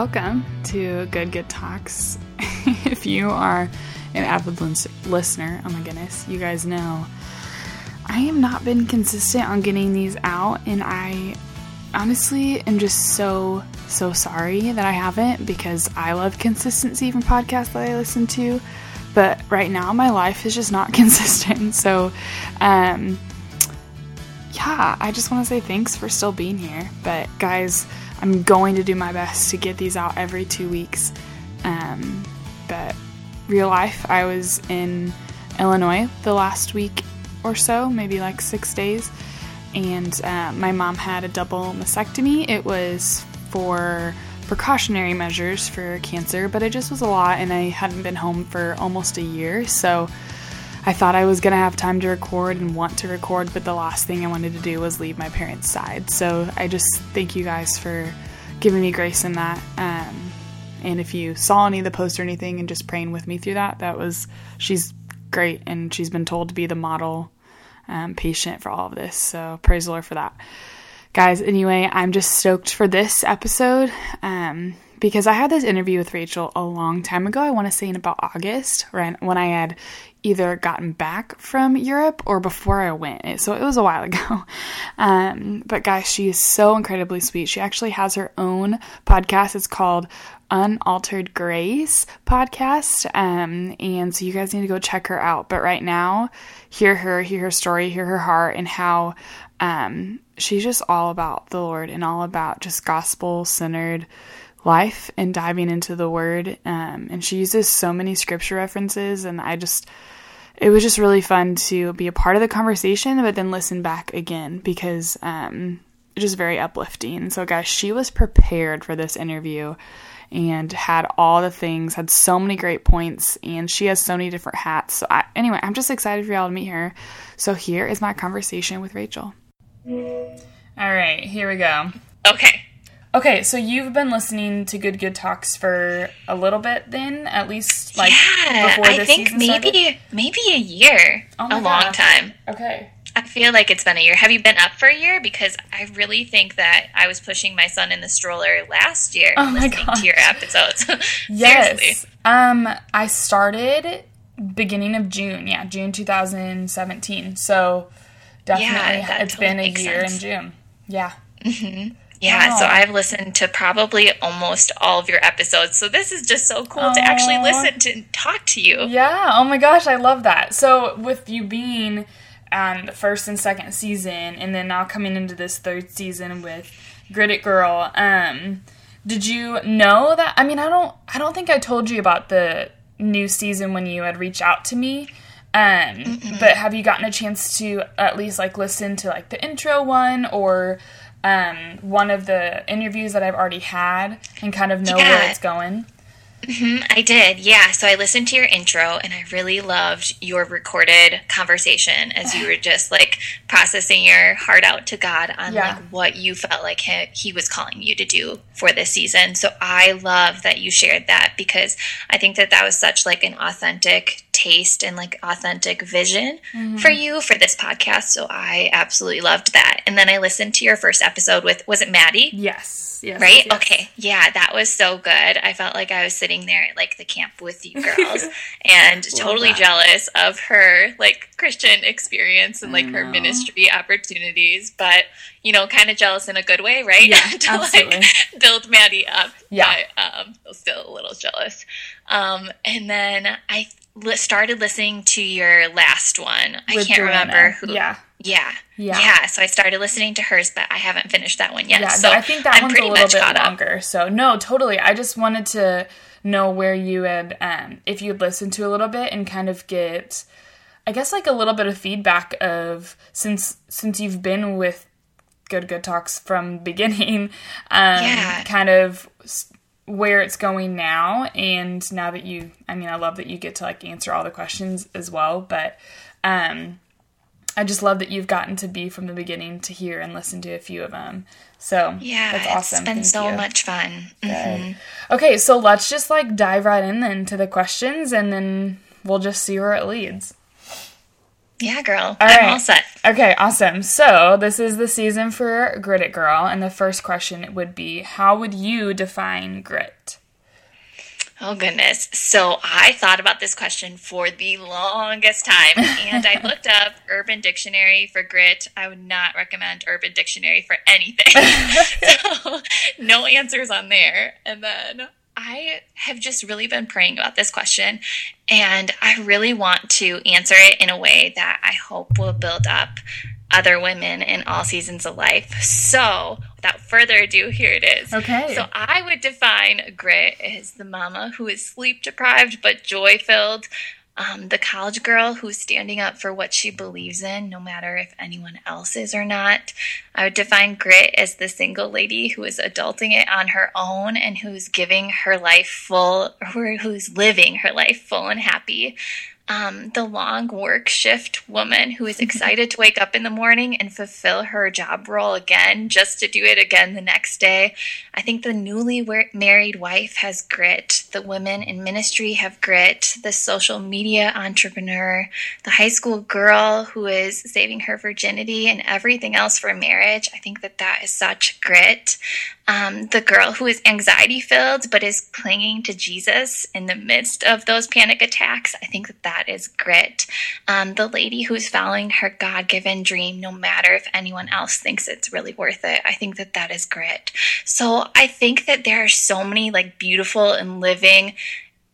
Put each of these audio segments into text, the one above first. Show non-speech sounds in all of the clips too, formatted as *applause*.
welcome to Good Good Talks. *laughs* if you are an avid listener, oh my goodness, you guys know I have not been consistent on getting these out, and I honestly am just so, so sorry that I haven't because I love consistency from podcasts that I listen to. But right now, my life is just not *laughs* consistent. So, um, yeah, I just want to say thanks for still being here. But, guys, I'm going to do my best to get these out every two weeks. Um, but, real life, I was in Illinois the last week or so, maybe like six days, and uh, my mom had a double mastectomy. It was for precautionary measures for cancer, but it just was a lot, and I hadn't been home for almost a year, so I thought I was going to have time to record and want to record, but the last thing I wanted to do was leave my parents' side. So I just thank you guys for giving me grace in that. Um, and if you saw any of the posts or anything and just praying with me through that, that was, she's great and she's been told to be the model um, patient for all of this. So praise the Lord for that. Guys, anyway, I'm just stoked for this episode. Um, because I had this interview with Rachel a long time ago. I want to say in about August, right when I had either gotten back from Europe or before I went. So it was a while *laughs* ago. Um, but guys, she is so incredibly sweet. She actually has her own podcast. It's called Unaltered Grace podcast. Um, and so you guys need to go check her out. But right now, hear her, hear her story, hear her heart, and how um, she's just all about the Lord and all about just gospel centered life and diving into the word. Um, and she uses so many scripture references, and I just, it was just really fun to be a part of the conversation, but then listen back again because um, it's just very uplifting. So, guys, she was prepared for this interview and had all the things, had so many great points, and she has so many different hats. So, I, anyway, I'm just excited for y'all to meet her. So, here is my conversation with Rachel. All right, here we go. Okay. Okay, so you've been listening to Good Good Talks for a little bit, then at least like yeah, before this I think maybe started? maybe a year, oh a long time. Okay, I feel like it's been a year. Have you been up for a year? Because I really think that I was pushing my son in the stroller last year, oh listening to your episodes. *laughs* yes, um, I started beginning of June. Yeah, June 2017. So definitely, yeah, it's totally been a year sense. in June. Yeah. Mm-hmm. Yeah, wow. so I've listened to probably almost all of your episodes. So this is just so cool Aww. to actually listen to and talk to you. Yeah. Oh my gosh, I love that. So with you being on the first and second season, and then now coming into this third season with Grit It Girl, um, did you know that? I mean, I don't. I don't think I told you about the new season when you had reached out to me. Um, but have you gotten a chance to at least like listen to like the intro one or um, one of the interviews that I've already had and kind of know yeah. where it's going? Mm-hmm, I did, yeah. So I listened to your intro and I really loved your recorded conversation as you were just like processing your heart out to God on yeah. like what you felt like he, he was calling you to do for this season. So I love that you shared that because I think that that was such like an authentic taste and like authentic vision mm-hmm. for you for this podcast. So I absolutely loved that. And then I listened to your first episode with was it Maddie? Yes. Yes, right? Yes. Okay. Yeah, that was so good. I felt like I was sitting there at like the camp with you girls *laughs* and totally that. jealous of her like Christian experience and like her ministry opportunities, but you know, kind of jealous in a good way, right? Yeah, *laughs* to absolutely. like build Maddie up. Yeah. But, um, still a little jealous. Um, and then I started listening to your last one. I can't Joanna. remember who. Yeah. Yeah. Yeah. Yeah. So I started listening to hers, but I haven't finished that one yet. Yeah, so I think that I'm one's a little bit longer. Up. So no, totally. I just wanted to know where you had, um, if you'd listen to a little bit and kind of get, I guess, like a little bit of feedback of since since you've been with Good Good Talks from *laughs* beginning, um, yeah. kind of where it's going now and now that you i mean i love that you get to like answer all the questions as well but um i just love that you've gotten to be from the beginning to hear and listen to a few of them so yeah that's awesome it's been Thank so you. much fun mm-hmm. okay so let's just like dive right in then to the questions and then we'll just see where it leads Yeah, girl. All I'm right. all set. Okay, awesome. So this is the season for Grit It Girl, and the first question would be How would you define grit? Oh, goodness. So I thought about this question for the longest time, and I *laughs* looked up Urban Dictionary for grit. I would not recommend Urban Dictionary for anything. *laughs* so, no answers on there. And then I have just really been praying about this question, and I really want to answer it in a way that I hope will build up other women in all seasons of life. So, without further ado, here it is. Okay. So, I would define grit as the mama who is sleep deprived but joy filled, um, the college girl who's standing up for what she believes in, no matter if anyone else is or not. I would define grit as the single lady who is adulting it on her own and who's giving her life full, or who's living her life full and happy um, the long work shift woman who is excited to wake up in the morning and fulfill her job role again just to do it again the next day. I think the newly married wife has grit. The women in ministry have grit. The social media entrepreneur, the high school girl who is saving her virginity and everything else for marriage. I think that that is such grit um, the girl who is anxiety filled but is clinging to Jesus in the midst of those panic attacks. I think that that is grit. Um, the lady who's following her God given dream, no matter if anyone else thinks it's really worth it. I think that that is grit. So I think that there are so many like beautiful and living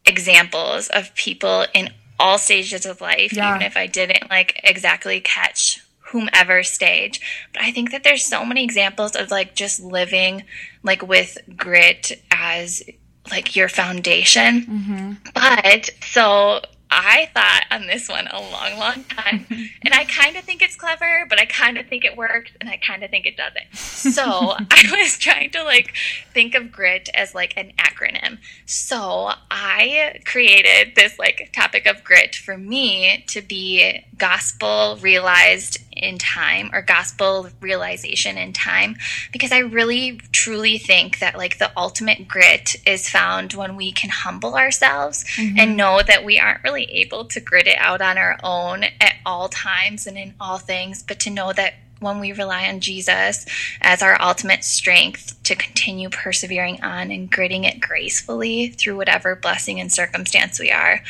examples of people in all stages of life, yeah. even if I didn't like exactly catch whomever stage. But I think that there's so many examples of like just living like with grit as like your foundation. Mm-hmm. But so I thought on this one a long, long time. *laughs* and I kind of think it's clever, but I kind of think it works and I kind of think it doesn't. *laughs* So I was trying to like think of grit as like an acronym. So I created this like topic of grit for me to be gospel realized in time or gospel realization in time because I really truly think that like the ultimate grit is found when we can humble ourselves mm-hmm. and know that we aren't really able to grit it out on our own at all times and in all things, but to know that when we rely on Jesus as our ultimate strength to continue persevering on and gritting it gracefully through whatever blessing and circumstance we are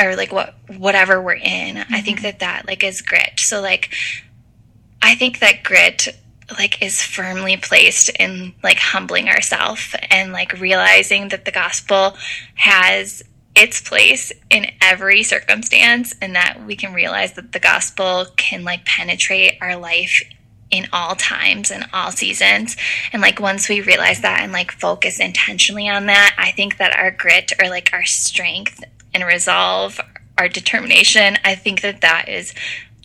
or like what whatever we're in mm-hmm. i think mm-hmm. that that like is grit so like i think that grit like is firmly placed in like humbling ourselves and like realizing that the gospel has its place in every circumstance and that we can realize that the gospel can like penetrate our life in all times and all seasons. And like once we realize that and like focus intentionally on that i think that our grit or like our strength and resolve our determination i think that that is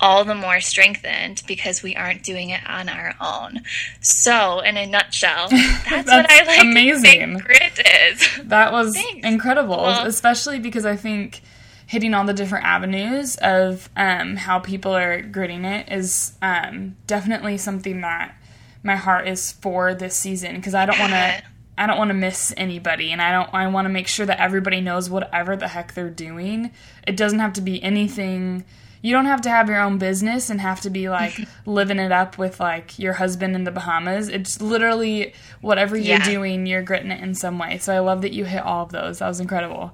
all the more strengthened because we aren't doing it on our own. So, in a nutshell, that's, *laughs* that's what I like. Amazing. Grit is. That was Thanks. incredible, well, especially because I think hitting all the different avenues of um, how people are gritting it is um, definitely something that my heart is for this season because I don't want to. *laughs* I don't want to miss anybody and I don't I want to make sure that everybody knows whatever the heck they're doing. It doesn't have to be anything you don't have to have your own business and have to be like *laughs* living it up with like your husband in the Bahamas. It's literally whatever you're yeah. doing, you're gritting it in some way. So I love that you hit all of those. That was incredible.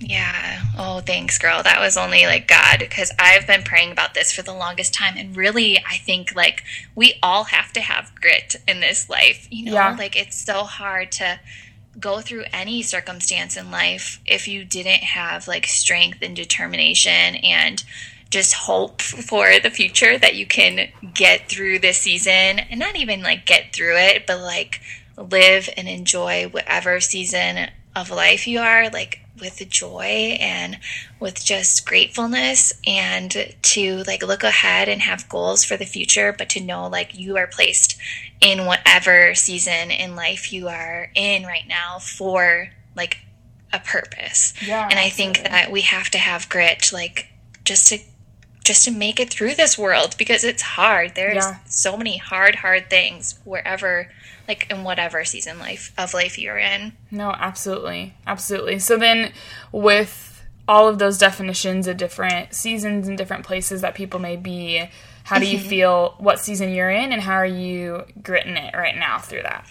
Yeah. Oh, thanks, girl. That was only like God because I've been praying about this for the longest time. And really, I think like we all have to have grit in this life. You know, yeah. like it's so hard to go through any circumstance in life if you didn't have like strength and determination and just hope for the future that you can get through this season and not even like get through it, but like live and enjoy whatever season of life you are, like with joy and with just gratefulness and to like look ahead and have goals for the future, but to know like you are placed in whatever season in life you are in right now for like a purpose. Yeah, and I think that we have to have grit, like just to just to make it through this world because it's hard. There's yeah. so many hard, hard things wherever, like in whatever season life of life you're in. No, absolutely, absolutely. So then, with all of those definitions of different seasons and different places that people may be. How do you mm-hmm. feel what season you're in and how are you gritting it right now through that?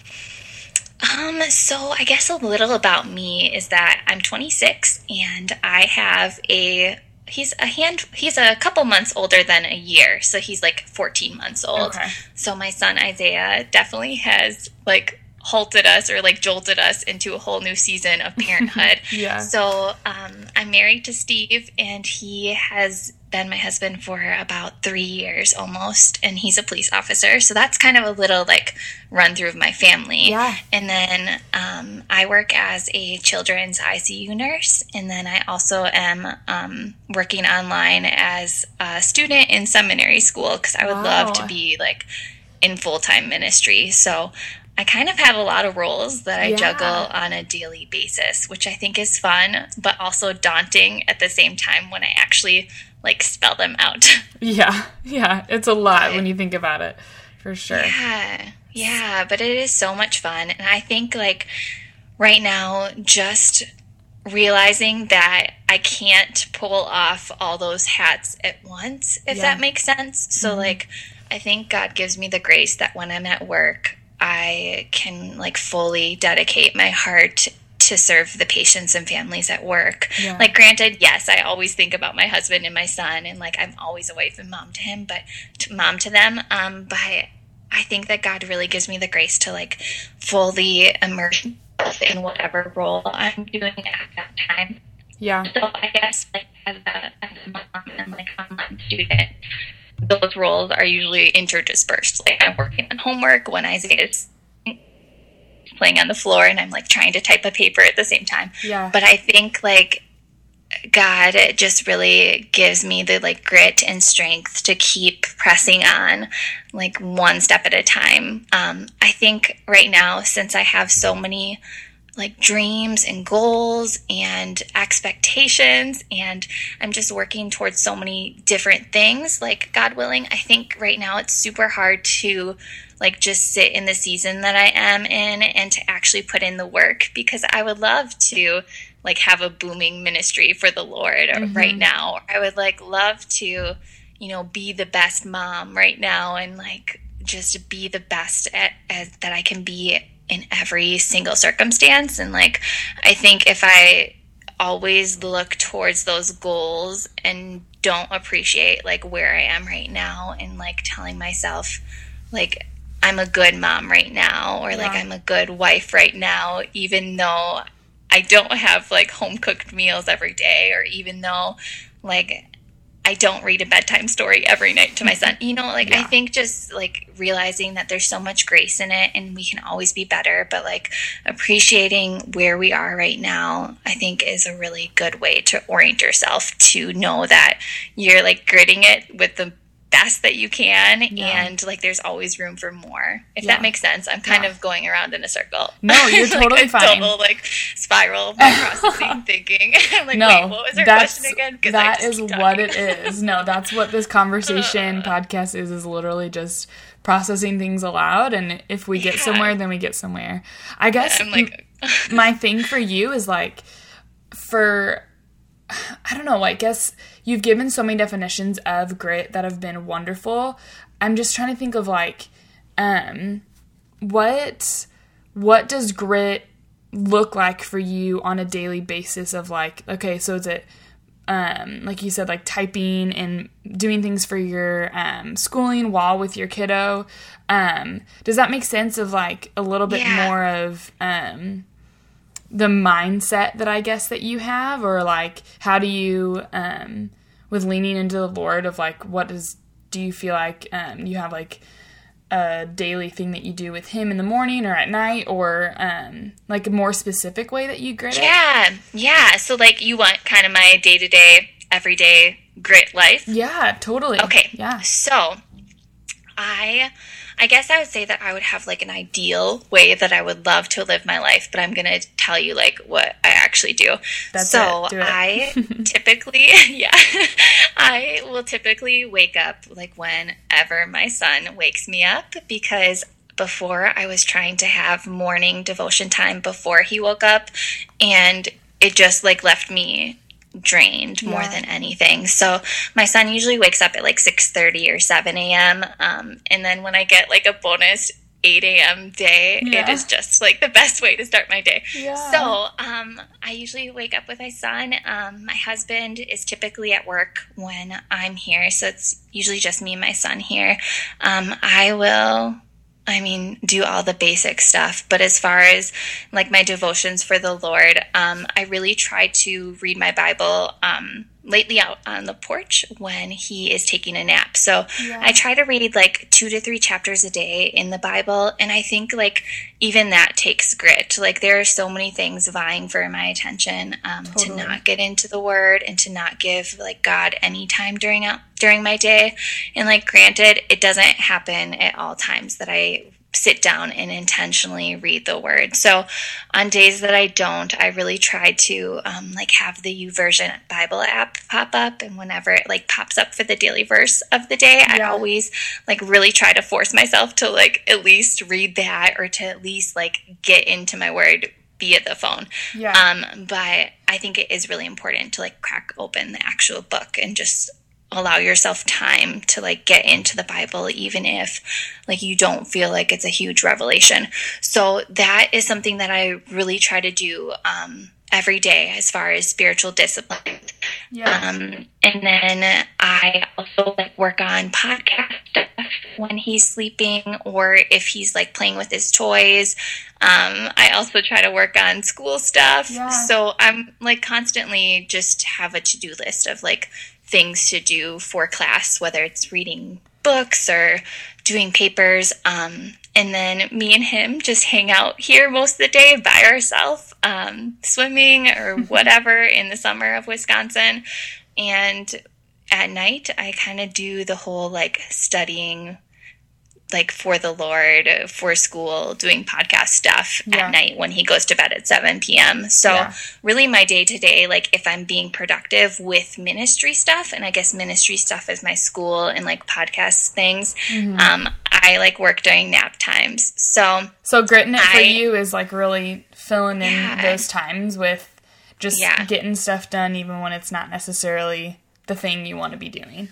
Um, so I guess a little about me is that I'm 26 and I have a he's a hand he's a couple months older than a year so he's like 14 months old okay. so my son isaiah definitely has like halted us or like jolted us into a whole new season of parenthood. *laughs* yeah. So um, I'm married to Steve, and he has been my husband for about three years almost, and he's a police officer. So that's kind of a little like run through of my family. Yeah. And then um, I work as a children's ICU nurse, and then I also am um, working online as a student in seminary school because I would wow. love to be like in full time ministry. So I kind of have a lot of roles that I yeah. juggle on a daily basis, which I think is fun, but also daunting at the same time when I actually like spell them out. *laughs* Yeah, yeah, it's a lot but, when you think about it, for sure. Yeah, yeah, but it is so much fun. And I think like right now, just realizing that I can't pull off all those hats at once, if yeah. that makes sense. So, mm-hmm. like, I think God gives me the grace that when I'm at work, I can like fully dedicate my heart to serve the patients and families at work. Yeah. Like, granted, yes, I always think about my husband and my son, and like I'm always a wife and mom to him, but to mom to them. Um, but I think that God really gives me the grace to like fully immerse in whatever role I'm doing at that time. Yeah. So I guess like as a, as a mom and like online student, those roles are usually interdispersed. Like I'm working on homework when Isaiah is playing on the floor and I'm like trying to type a paper at the same time. Yeah. But I think like God just really gives me the like grit and strength to keep pressing on like one step at a time. Um, I think right now, since I have so many like dreams and goals and expectations and I'm just working towards so many different things like God willing I think right now it's super hard to like just sit in the season that I am in and to actually put in the work because I would love to like have a booming ministry for the Lord mm-hmm. right now I would like love to you know be the best mom right now and like just be the best at, at that I can be in every single circumstance. And like, I think if I always look towards those goals and don't appreciate like where I am right now and like telling myself, like, I'm a good mom right now, or yeah. like I'm a good wife right now, even though I don't have like home cooked meals every day, or even though like I don't read a bedtime story every night to my son. You know, like yeah. I think just like realizing that there's so much grace in it and we can always be better, but like appreciating where we are right now, I think is a really good way to orient yourself to know that you're like gritting it with the best that you can yeah. and like there's always room for more. If yeah. that makes sense i'm kind yeah. of going around in a circle. No you're *laughs* totally like fine. total like spiral *laughs* processing thinking. *laughs* I'm like no, wait what was our question again? Because that is what it is. No that's what this conversation podcast is is literally just processing things aloud and if we get somewhere then we get somewhere. I guess I'm like my thing for you is like for I don't know, I guess you've given so many definitions of grit that have been wonderful. I'm just trying to think of like um what what does grit look like for you on a daily basis of like okay, so is it um like you said like typing and doing things for your um schooling while with your kiddo um does that make sense of like a little bit yeah. more of um the mindset that I guess that you have, or like how do you, um, with leaning into the Lord, of like what does do you feel like um, you have like a daily thing that you do with Him in the morning or at night, or um, like a more specific way that you grit yeah, it? Yeah, yeah. So like you want kind of my day to day, everyday grit life. Yeah, totally. Okay. Yeah. So I I guess I would say that I would have like an ideal way that I would love to live my life, but I'm going to tell you like what I actually do. That's so it. Do it. I *laughs* typically, *laughs* yeah, I will typically wake up like whenever my son wakes me up because before I was trying to have morning devotion time before he woke up and it just like left me drained more than anything. So my son usually wakes up at like 6:30 or 7 a.m. Um, and then when I get like a bonus 8 a.m. day, yeah. it is just like the best way to start my day. Yeah. So um, I usually wake up with my son. Um, my husband is typically at work when I'm here, so it's usually just me and my son here. Um, I will I mean, do all the basic stuff. But as far as like my devotions for the Lord, um, I really try to read my Bible um, lately out on the porch when he is taking a nap. So yeah. I try to read like two to three chapters a day in the Bible. And I think like even that takes grit. Like there are so many things vying for my attention um, totally. to not get into the word and to not give like God any time during out during my day. And like granted, it doesn't happen at all times that I sit down and intentionally read the word. So on days that I don't, I really try to um, like have the YouVersion Bible app pop up, and whenever it like pops up for the daily verse of the day, yeah. I always like really try to force myself to like at least read that or to at least like get into my word via the phone. Yeah. Um, but I think it is really important to like crack open the actual book and just allow yourself time to like get into the Bible, even if like you don't feel like it's a huge revelation. So that is something that I really try to do um, every day as far as spiritual discipline. Yeah. Um, and then I also like work on podcast stuff when he's sleeping or if he's like playing with his toys. Um, I also try to work on school stuff. Yeah. So I'm like constantly just have a to do list of like things to do for class, whether it's reading books or doing papers. Um, and then me and him just hang out here most of the day by ourselves, um, swimming or *laughs* whatever in the summer of Wisconsin. And at night, I kind of do the whole like studying like for the Lord, for school, doing podcast stuff yeah. at night when he goes to bed at 7 p.m. So, yeah. really, my day to day, like if I'm being productive with ministry stuff, and I guess ministry stuff is my school and like podcast things, mm-hmm. um, I like work during nap times. So, so gritting it I, for you is like really filling in yeah. those times with just getting stuff done, even when it's not necessarily the thing you want to be doing.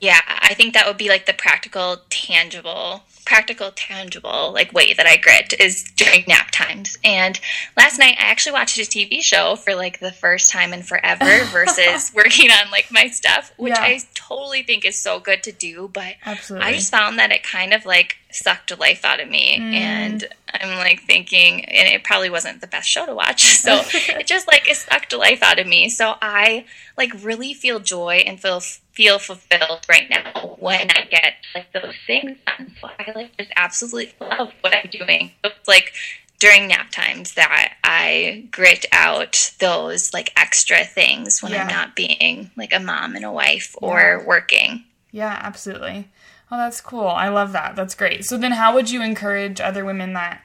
Yeah, I think that would be like the practical, tangible, practical, tangible like way that I grit is during nap times. And last night I actually watched a TV show for like the first time in forever *laughs* versus working on like my stuff, which yeah. I totally think is so good to do. But Absolutely. I just found that it kind of like sucked life out of me. Mm. And I'm like thinking, and it probably wasn't the best show to watch. *laughs* So *laughs* it just like it sucked life out of me. So I like really feel joy and feel feel fulfilled right now when I get like those things done. So I like just absolutely love what I'm doing. So it's like during nap times that I grit out those like extra things when yeah. I'm not being like a mom and a wife or yeah. working. Yeah, absolutely. Oh, that's cool. I love that. That's great. So then how would you encourage other women that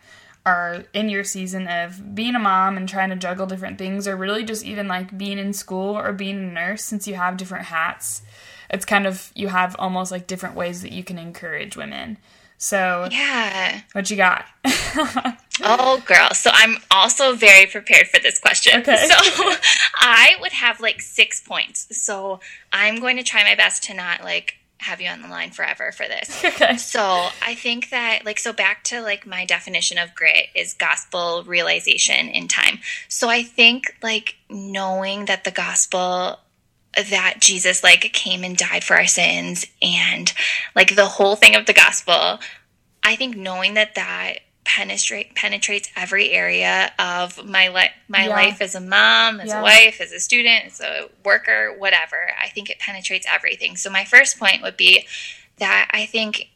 are in your season of being a mom and trying to juggle different things or really just even like being in school or being a nurse since you have different hats? It's kind of you have almost like different ways that you can encourage women. So yeah, what you got? *laughs* oh, girl. So I'm also very prepared for this question. Okay. *laughs* So I would have like six points. So I'm going to try my best to not like have you on the line forever for this. *laughs* Okay. So I think that like so back to like my definition of grit is gospel realization in time. So I think like knowing that the gospel that Jesus like came and died for our sins and like the whole thing of the gospel, I think knowing that that penetrate penetrates every area of my life my yeah. life as a mom, as yeah. a wife, as a student, as a worker, whatever. I think it penetrates everything. So my first point would be that I think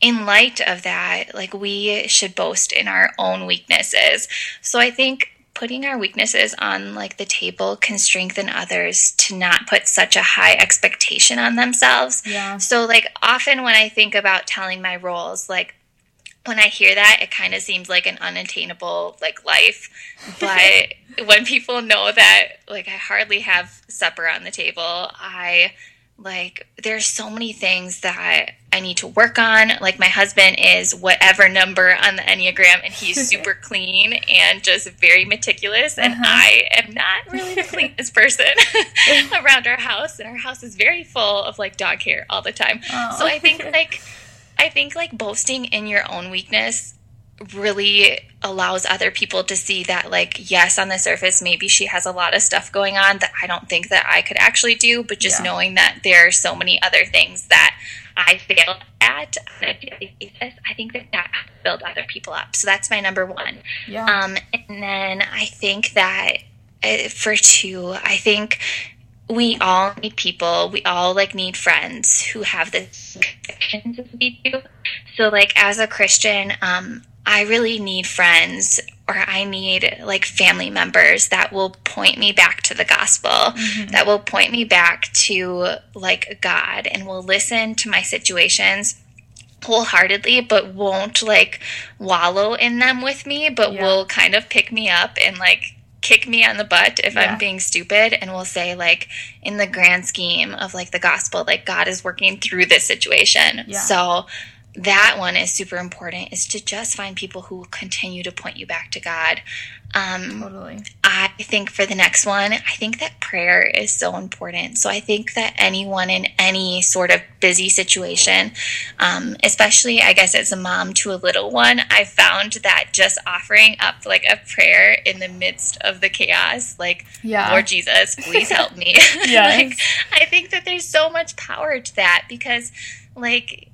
in light of that, like we should boast in our own weaknesses. So I think putting our weaknesses on like the table can strengthen others to not put such a high expectation on themselves. Yeah. So like often when I think about telling my roles, like when I hear that, it kind of seems like an unattainable like life. But *laughs* when people know that like I hardly have supper on the table, I like there's so many things that I need to work on. Like my husband is whatever number on the Enneagram and he's *laughs* super clean and just very meticulous. And uh-huh. I am not really the cleanest *laughs* person around our house. And our house is very full of like dog hair all the time. Oh. So I think like, I think like boasting in your own weakness really allows other people to see that like yes on the surface maybe she has a lot of stuff going on that I don't think that I could actually do but just yeah. knowing that there are so many other things that I fail at on a daily basis I think that that builds other people up so that's my number one yeah. um and then I think that uh, for two I think we all need people. We all like need friends who have the convictions as we do. So, like as a Christian, um, I really need friends or I need like family members that will point me back to the gospel, mm-hmm. that will point me back to like God and will listen to my situations wholeheartedly, but won't like wallow in them with me, but yeah. will kind of pick me up and like kick me on the butt if yeah. I'm being stupid and will say like in the grand scheme of like the gospel, like God is working through this situation. Yeah. So that one is super important is to just find people who will continue to point you back to God. Um, totally. I think for the next one, I think that prayer is so important. So I think that anyone in any sort of busy situation, um, especially I guess as a mom to a little one, I found that just offering up like a prayer in the midst of the chaos, like yeah. Lord Jesus, please help me. *laughs* *laughs* like I think that there's so much power to that because like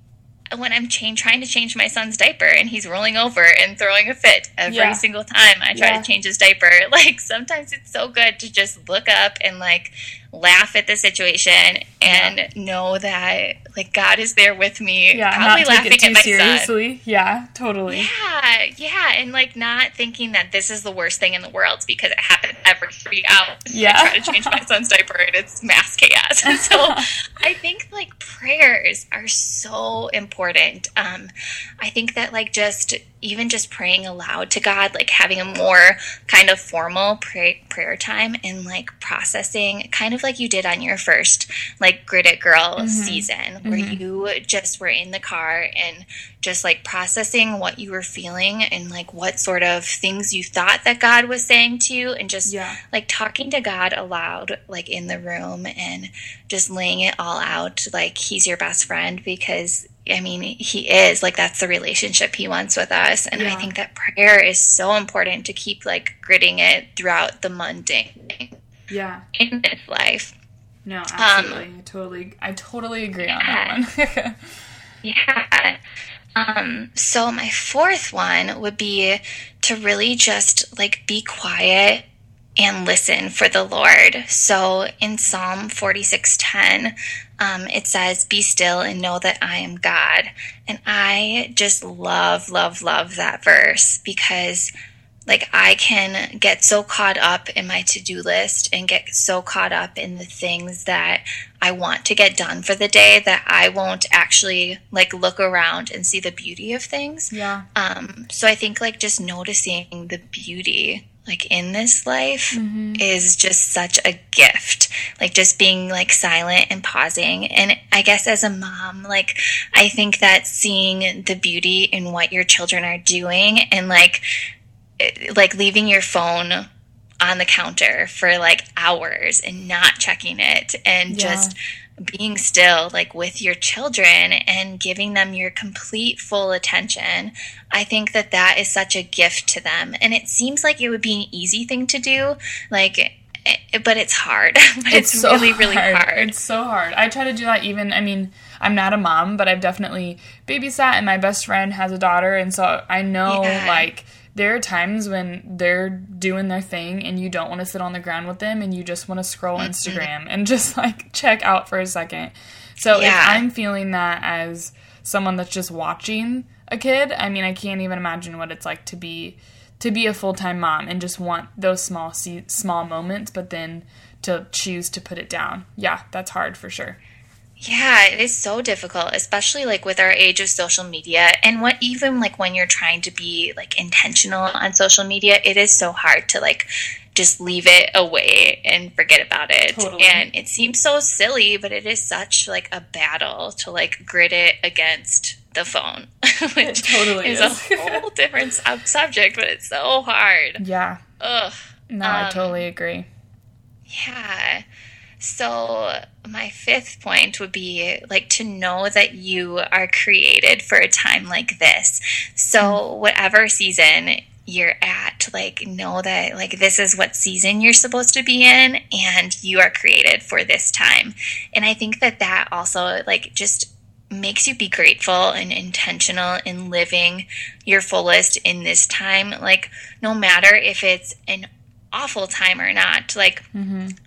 when I'm trying to change my son's diaper and he's rolling over and throwing a fit every yeah. single time I try yeah. to change his diaper. *laughs* Like sometimes it's so good to just look up and like laugh at the situation and yeah. know that like God is there with me. Yeah, probably not laughing at my seriously. Son. Yeah, totally. Yeah, yeah, and like not thinking that this is the worst thing in the world because it happens every three hours. Yeah, I try to change my son's diaper and it's mass chaos. *laughs* so *laughs* I think like prayers are so important. Um, I think that like just even just praying aloud to God, like having a more kind of formal pray- prayer time and like processing, kind of like you did on your first like Grit It Girl mm-hmm. season, where mm-hmm. you just were in the car and just like processing what you were feeling and like what sort of things you thought that God was saying to you, and just yeah. like talking to God aloud, like in the room and just laying it all out, like He's your best friend because I mean, he is like that's the relationship he wants with us. And yeah. I think that prayer is so important to keep like gritting it throughout the mundane. Yeah. In this life. No, absolutely. Um, I totally I totally agree yeah. on that one. *laughs* yeah. Um, so my fourth one would be to really just like be quiet and listen for the Lord. So in Psalm 46:10, um, it says, Be still and know that I am God. And I just love, love, love that verse because, like, I can get so caught up in my to do list and get so caught up in the things that I want to get done for the day that I won't actually, like, look around and see the beauty of things. Yeah. Um, so I think, like, just noticing the beauty like in this life mm-hmm. is just such a gift like just being like silent and pausing and i guess as a mom like i think that seeing the beauty in what your children are doing and like eh, like leaving your phone on the counter for like hours and not checking it and yeah. just being still like with your children and giving them your complete full attention i think that that is such a gift to them. And it seems like it would be an easy thing to do like eh, but it's hard. *laughs* But it's, it's so really really hard. hard. It's so hard. I try to do that even i mean i'm not a mom but i've definitely babysat and my best friend has a daughter. And so i know yeah. like there are times when they're doing their thing and you don't want to sit on the ground with them and you just want to scroll mm-hmm. Instagram and *laughs* just like check out for a second. So yeah. if I'm feeling that as someone that's just watching a kid, I mean, I can't even imagine what it's like to be to be a full-time mom and just want those small small moments but then to choose to put it down. Yeah, that's hard for sure. Yeah, it is so difficult, especially like with our age of social media and what even like when you're trying to be like intentional on social media, it is so hard to like just leave it away and forget about it. Totally. And it seems so silly, but it is such like a battle to like grit it against the phone, *laughs* which totally is, is. a *laughs* whole different sub- subject, but it's so hard. Yeah. Ugh. No, I Um, totally agree. Yeah. So, my fifth point would be like to know that you are created for a time like this. So, mm-hmm. whatever season you're at, like, know that, like, this is what season you're supposed to be in, and you are created for this time. And I think that that also, like, just makes you be grateful and intentional in living your fullest in this time. Like, no matter if it's an awful time or not. Like,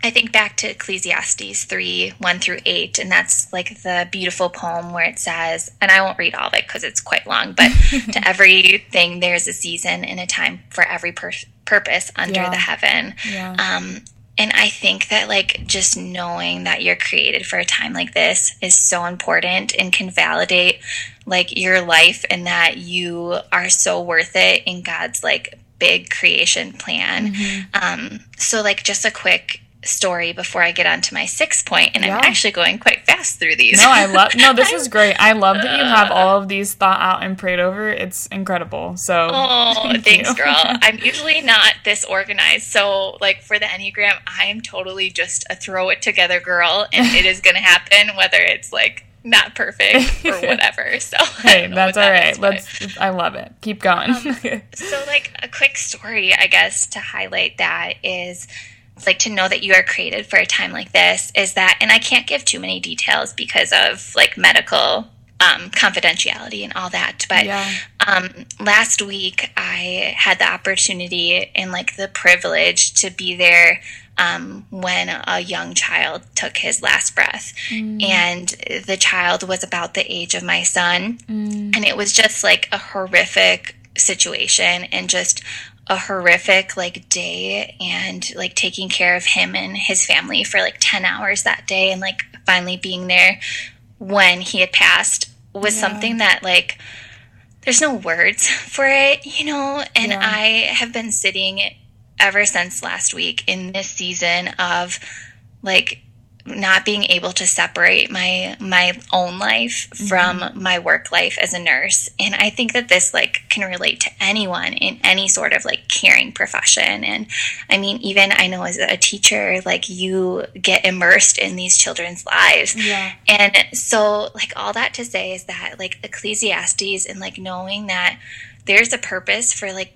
I think back to Ecclesiastes 3 1 through 8, and that's like the beautiful poem where it says, and I won't read all of it because it's quite long, but *laughs* to everything there's a season and a time for every pur- purpose under Yeah. the heaven. Yeah. Um, and I think that, like, just knowing that you're created for a time like this is so important and can validate, like, your life and that you are so worth it in God's, like, big creation plan. Mm-hmm. Um, so, like, just a quick story before I get on to my sixth point, and Yeah. I'm actually going quite fast through these. No, I love. No, this *laughs* is great. I love that you have all of these thought out and prayed over. It's incredible. So, Oh, *laughs* thank thanks, you. girl. *laughs* I'm usually not this organized. So, like, for the Enneagram, I'm totally just a throw it together girl, and it is going to happen whether it's like not perfect *laughs* or whatever. So, hey, that's all that right. is, Let's. I love it. Keep going. so, like, a quick story, I guess, to highlight that is like to know that you are created for a time like this is that, and I can't give too many details because of like medical um, confidentiality and all that, but yeah. um, last week I had the opportunity and like the privilege to be there um, when a young child took his last breath. And the child was about the age of my son. And it was just like a horrific situation and just a horrific like day and like taking care of him and his family for like 10 hours that day and like finally being there when he had passed was Yeah. something that like there's no words *laughs* for it, you know, and Yeah. I have been sitting ever since last week in this season of like not being able to separate my my own life mm-hmm. from my work life as a nurse. And i think that this like can relate to anyone in any sort of like caring profession. And i mean even i know as a teacher like you get immersed in these children's lives. Yeah. and so, like, all that to say is that, like, Ecclesiastes and, like, knowing that there's a purpose for, like,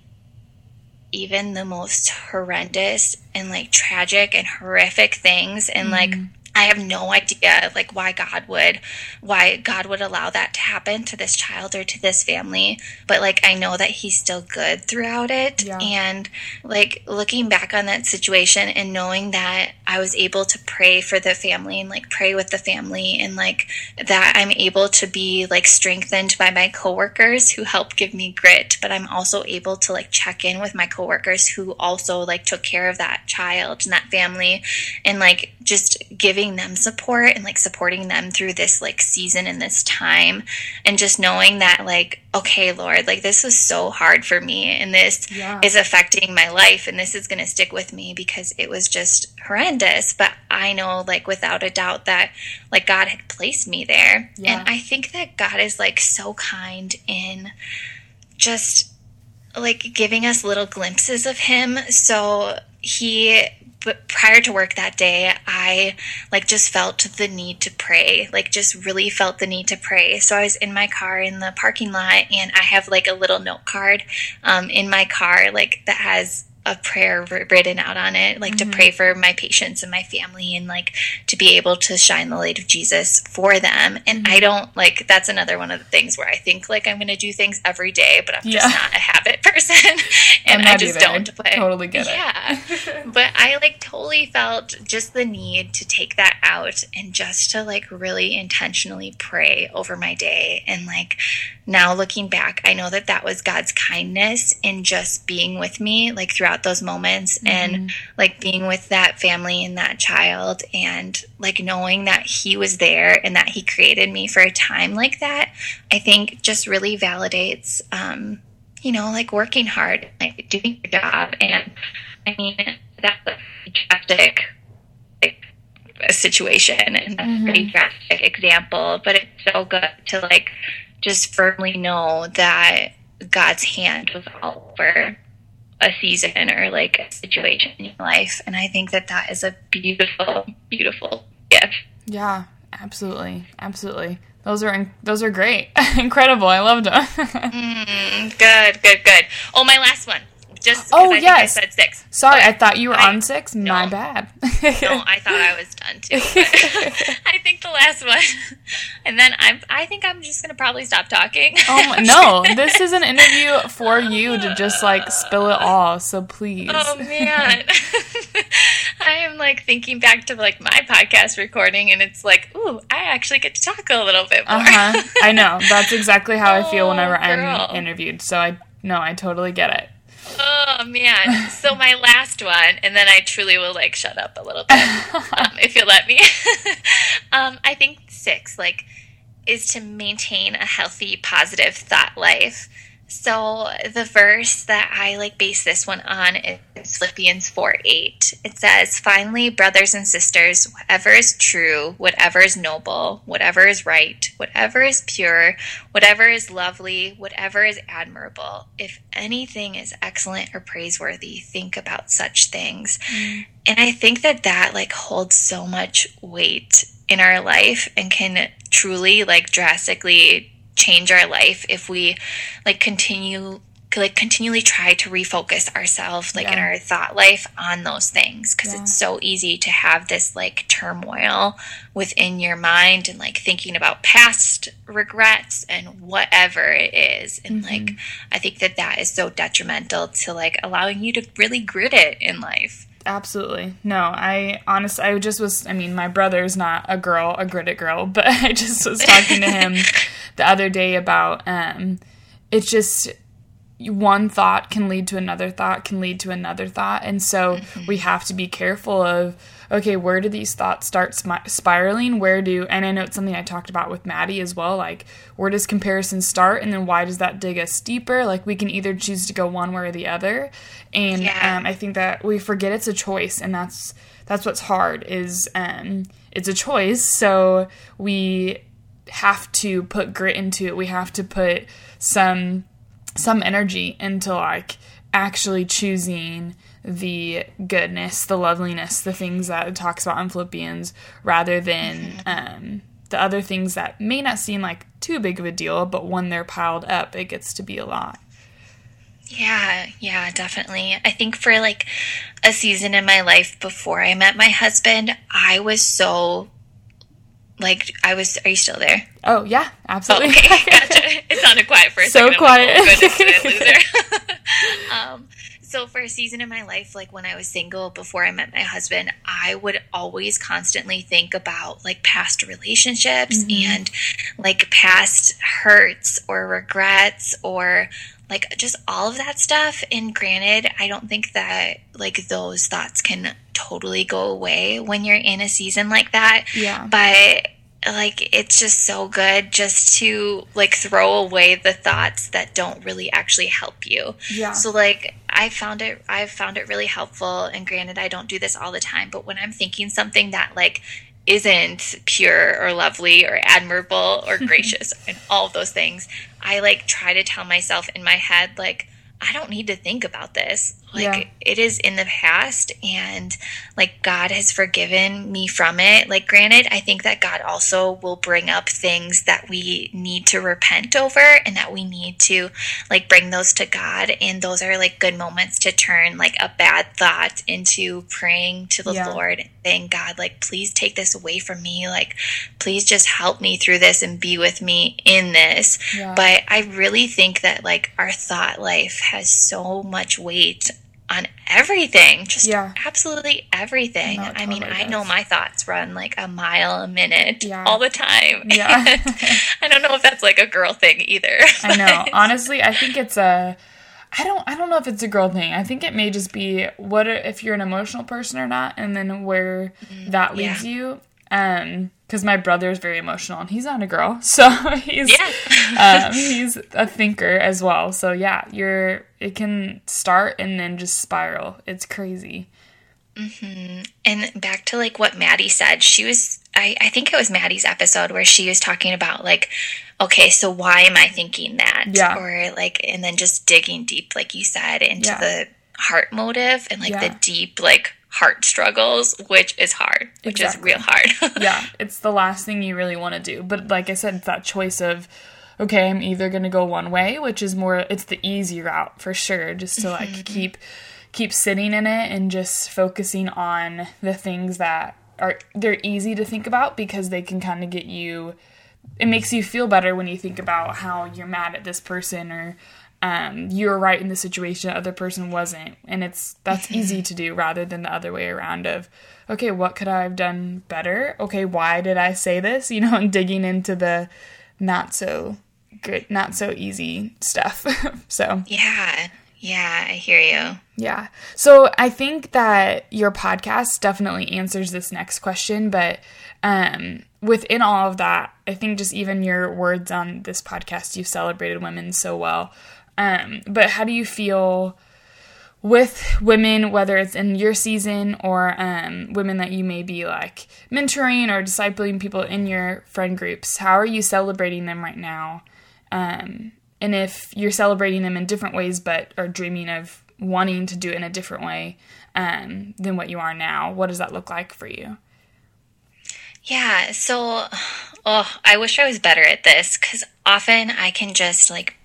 even the most horrendous and, like, tragic and horrific things. And, like, mm-hmm. I have no idea, like, why God would, why God would allow that to happen to this child or to this family. But, like, I know that He's still good throughout it. Yeah. And, like, looking back on that situation and knowing that I was able to pray for the family and, like, pray with the family and, like, that I'm able to be, like, strengthened by my coworkers who help give me grit. But I'm also able to, like, check in with my coworkers who also, like, took care of that child and that family and, like, just giving them support and like supporting them through this like season and this time and just knowing that like okay lord like this was so hard for me and this Yeah. is affecting my life and this is going to stick with me because it was just horrendous but i know like without a doubt that like god had placed me there Yeah. and i think that god is like so kind in just like giving us little glimpses of him. So he but prior to work that day, I like just felt the need to pray, like just really felt the need to pray. So I was in my car in the parking lot and I have like a little note card um, in my car, like that has a prayer written out on it, like to mm-hmm. pray for my patients and my family and like to be able to shine the light of Jesus for them. And I mm-hmm. don't like that's another one of the things where I think like I'm going to do things every day, but I'm Yeah. just not a habit *laughs* person *laughs* and I just either. don't. But Totally get it. yeah, *laughs* but I like totally felt just the need to take that out and just to like really intentionally pray over my day. And like now looking back, I know that that was God's kindness in just being with me like throughout those moments and like being with that family and that child and like knowing that He was there and that He created me for a time like that. I think just really validates, um, you know, like working hard, like doing your job. And I mean, that's a drastic like, situation and that's mm-hmm. a pretty drastic example, but it's so good to like just firmly know that God's hand was all over a season or like a situation in your life. And I think that that is a beautiful, beautiful gift. Yeah, absolutely. Absolutely. Those are in- those are great, *laughs* incredible. I loved them. *laughs* mm, good, good, good. Oh, my last one. Just oh I yes, I said six. Sorry, but I thought you were I, on six. No, My bad. no, I thought I was done too. *laughs* *laughs* I think the last one, *laughs* and then I'm. I think I'm just gonna probably stop talking. oh no, this is an interview for you to just like spill it all. So please. Oh man, I am like thinking back to like my podcast recording, and it's like, ooh, I actually get to talk a little bit more. uh-huh. I know. That's exactly how oh, I feel whenever. I'm interviewed. So I no, I totally get it. Oh man! So my *laughs* last one, and then I truly will like shut up a little bit *laughs* um, if you let me. *laughs* um, I think six, like, is to maintain a healthy, positive thought life. So the verse that I like base this one on is Philippians 4 8. It says, Finally, brothers and sisters, whatever is true, whatever is noble, whatever is right, whatever is pure, whatever is lovely, whatever is admirable, if anything is excellent or praiseworthy, think about such things. Mm. And I think that that like holds so much weight in our life and can truly like drastically change our life if we like continue like continually try to refocus ourselves like yeah. in our thought life on those things because yeah. it's so easy to have this like turmoil within your mind and like thinking about past regrets and whatever it is and mm-hmm. like i think that that is so detrimental to like allowing you to really grit it in life absolutely no i honestly i just was i mean my brother's not a girl a gritted girl but *laughs* i just was talking to him *laughs* the other day about um, it's just one thought can lead to another thought can lead to another thought. And so mm-hmm. we have to be careful of okay where do these thoughts start spiraling? Where do and i know it's something i talked about with maddie as well like where does comparison start? And then why does that dig us deeper? Like we can either choose to go one way or the other. And yeah. um, i think that we forget it's a choice and that's that's what's hard is um, it's a choice. So we have to put grit into it. We have to put some some energy into like actually choosing the goodness, the loveliness, the things that it talks about in Philippians, rather than mm-hmm. um, the other things that may not seem like too big of a deal, but when they're piled up, it gets to be a lot. Yeah, yeah, definitely. I think for like a season in my life before I met my husband, I was so like I was. Are you still there? Oh yeah, absolutely. Oh, okay, *laughs* gotcha. It sounded quiet for a so second. So quiet. Like, oh, goodness, *laughs* *laughs* um, so for a season in my life, like when I was single before I met my husband, I would always constantly think about like past relationships mm-hmm. and like past hurts or regrets or like just all of that stuff. And granted, I don't think that like those thoughts can totally go away when you're in a season like that. Yeah. But like it's just so good just to like throw away the thoughts that don't really actually help you. Yeah. So like I found it I've found it really helpful and granted I don't do this all the time, but when I'm thinking something that like isn't pure or lovely or admirable or *laughs* gracious and all of those things, I like try to tell myself in my head like I don't need to think about this. Like yeah. it is in the past and like God has forgiven me from it. Like granted, I think that God also will bring up things that we need to repent over and that we need to like bring those to God and those are like good moments to turn like a bad thought into praying to the yeah. Lord and saying, God, like please take this away from me. Like please just help me through this and be with me in this. Yeah. But I really think that like our thought life has so much weight on everything, just yeah. absolutely everything. No, I mean, I know my thoughts run like a mile a minute yeah. all the time. *laughs* Yeah. I don't know if that's like a girl thing either. I know. *laughs* Honestly, I think it's a I don't I don't know if it's a girl thing. I think it may just be what if you're an emotional person or not and then where mm, that leads yeah. you. Um because my brother is very emotional and he's not a girl *laughs* so he's yeah. *laughs* um, he's a thinker as well so yeah you're it can start and then just spiral it's crazy Mm-hmm. And back to like what Maddie said, she was, I, I think it was Maddie's episode where she was talking about like, okay, so why am I thinking that? Yeah. Or like, and then just digging deep, like you said, into yeah. the heart motive and like yeah. the deep, like, heart struggles, which is hard, which exactly. is real hard. *laughs* yeah, it's the last thing you really want to do. But like I said, it's that choice of, okay, I'm either going to go one way, which is more, it's the easy route for sure, just to like mm-hmm. keep keep sitting in it and just focusing on the things that are they're easy to think about because they can kind of get you it makes you feel better when you think about how you're mad at this person or um, you were right in the situation the other person wasn't. And it's that's easy to do rather than the other way around of okay what could i have done better? Okay why did i say this? *laughs* You know and digging into the not so good not so easy stuff. *laughs* So. Yeah. Yeah, I hear you. Yeah. So I think that your podcast definitely answers this next question, but um, within all of that, I think just even your words on this podcast, you've celebrated women so well. Um, but how do you feel with women, whether it's in your season or um, women that you may be like mentoring or discipling people in your friend groups? How are you celebrating them right now? Um, and if you're celebrating them in different ways but are dreaming of wanting to do it in a different way um, than what you are now what does that look like for you yeah so oh i wish i was better at this because often i can just like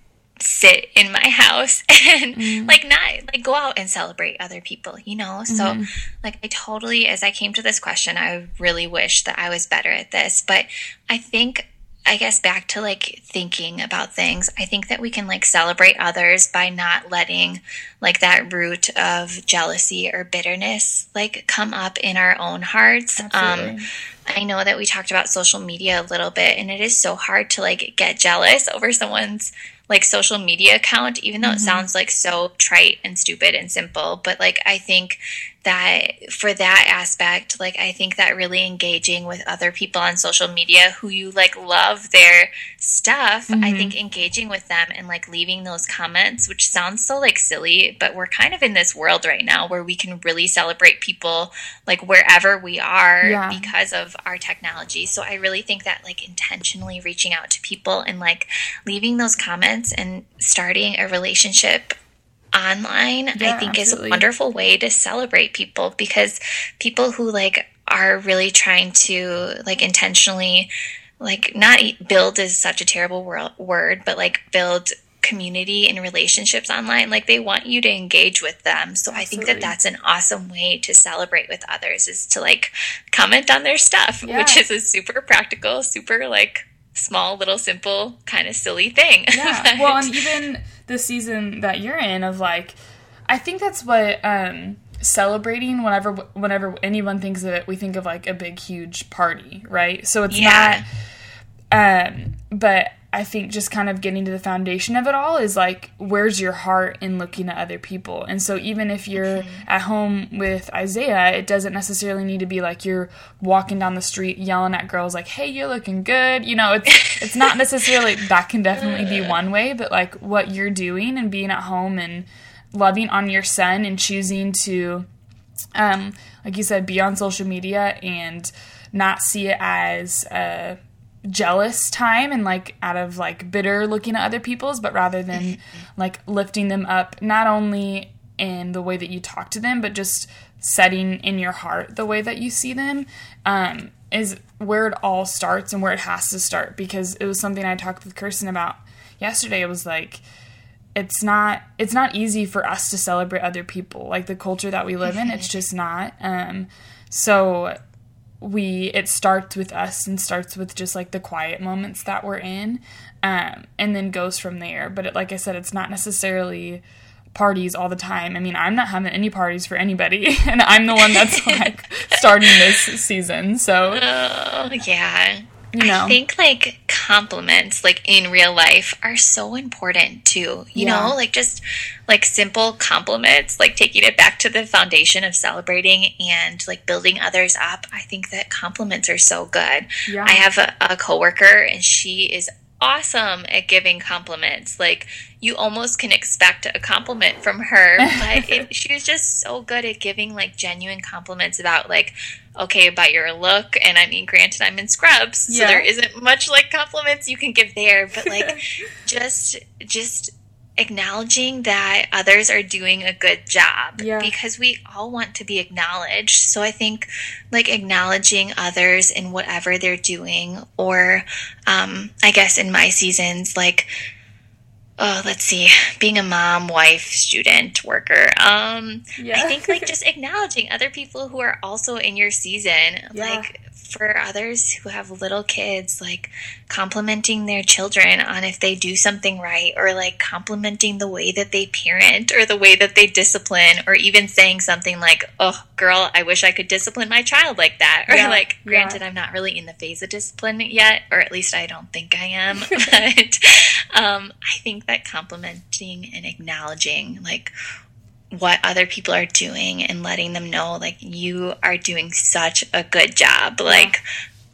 sit in my house *laughs* and mm like not like go out and celebrate other people you know so mm like i totally as i came to this question i really wish that i was better at this but i think I guess back to like thinking about things, I think that we can like celebrate others by not letting like that root of jealousy or bitterness like come up in our own hearts. Um, Absolutely. Um, I know that we talked about social media a little bit, and it is so hard to like get jealous over someone's like social media account, even though mm-hmm. it sounds like so trite and stupid and simple. But like, I think that for that aspect, like, I think that really engaging with other people on social media who you like love their stuff, mm-hmm. I think engaging with them and like leaving those comments, which sounds so like silly, but we're kind of in this world right now where we can really celebrate people like wherever we are yeah. because of our technology. So I really think that like intentionally reaching out to people and like leaving those comments and starting a relationship online yeah, i think absolutely. is a wonderful way to celebrate people because people who like are really trying to like intentionally like not build is such a terrible word but like build community and relationships online like they want you to engage with them so absolutely. i think that that's an awesome way to celebrate with others is to like comment on their stuff yeah. which is a super practical super like small little simple kind of silly thing yeah *laughs* well and even the season that you're in of like I think that's what um celebrating whenever whenever anyone thinks of it we think of like a big huge party right so it's yeah. not um but I think just kind of getting to the foundation of it all is like, where's your heart in looking at other people? And so, even if you're mm-hmm. at home with Isaiah, it doesn't necessarily need to be like you're walking down the street yelling at girls, like, hey, you're looking good. You know, it's, *laughs* it's not necessarily, that can definitely be one way, but like what you're doing and being at home and loving on your son and choosing to, um, like you said, be on social media and not see it as, uh, jealous time and like out of like bitter looking at other people's but rather than *laughs* like lifting them up not only in the way that you talk to them but just setting in your heart the way that you see them um, is where it all starts and where it has to start. Because it was something i talked with kirsten about yesterday. It was like it's not it's not easy for us to celebrate other people like the culture that we live in. It's *laughs* just not um, so we it starts with us and starts with just like the quiet moments that we're in um, and then goes from there. But it, like i said it's not necessarily parties all the time. I mean i'm not having any parties for anybody *laughs* and i'm the one that's like starting this season so oh *laughs* yeah you know. I think like compliments, like in real life, are so important too. You yeah. know, like just like simple compliments, like taking it back to the foundation of celebrating and like building others up. I think that compliments are so good. Yeah. I have a, a coworker and she is awesome at giving compliments. Like you almost can expect a compliment from her, *laughs* but it, she was just so good at giving like genuine compliments about like okay about your look. And I mean, granted, I'm in scrubs, yeah. so there isn't much like compliments you can give there, but like *laughs* just just acknowledging that others are doing a good job yeah. because we all want to be acknowledged. So I think like acknowledging others in whatever they're doing, or um, I guess in my seasons, like, oh, let's see, being a mom, wife, student, worker. Um, yeah. I think like just acknowledging other people who are also in your season, yeah. like for others who have little kids, like complimenting their children on if they do something right, or like complimenting the way that they parent or the way that they discipline, or even saying something like, Oh, girl, I wish I could discipline my child like that. *laughs* Or yeah, like, granted, yeah. I'm not really in the phase of discipline yet, or at least I don't think I am. *laughs* but um, I think that complimenting and acknowledging, like, what other people are doing and letting them know like you are doing such a good job like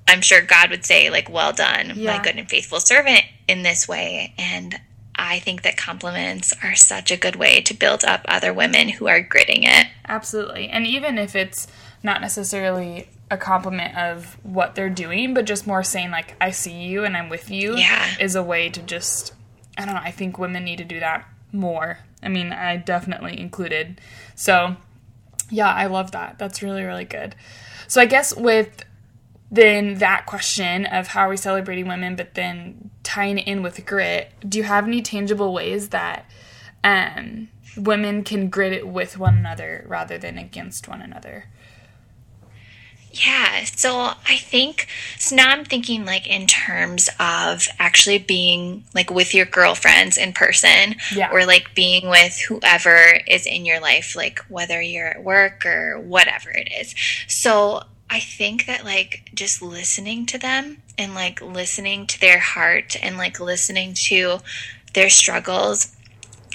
i'm sure god would say like well done yeah. my good and faithful servant in this way and i think that compliments are such a good way to build up other women who are gritting it absolutely and even if it's not necessarily a compliment of what they're doing but just more saying like i see you and i'm with you yeah. is a way to just i don't know i think women need to do that more I mean, I definitely included. So, yeah, I love that. That's really, really good. So, I guess with then that question of how are we celebrating women, but then tying it in with grit, do you have any tangible ways that um, women can grit it with one another rather than against one another? Yeah, so I think so now I'm thinking like in terms of actually being like with your girlfriends in person yeah. or like being with whoever is in your life, like whether you're at work or whatever it is. So I think that like just listening to them and like listening to their heart and like listening to their struggles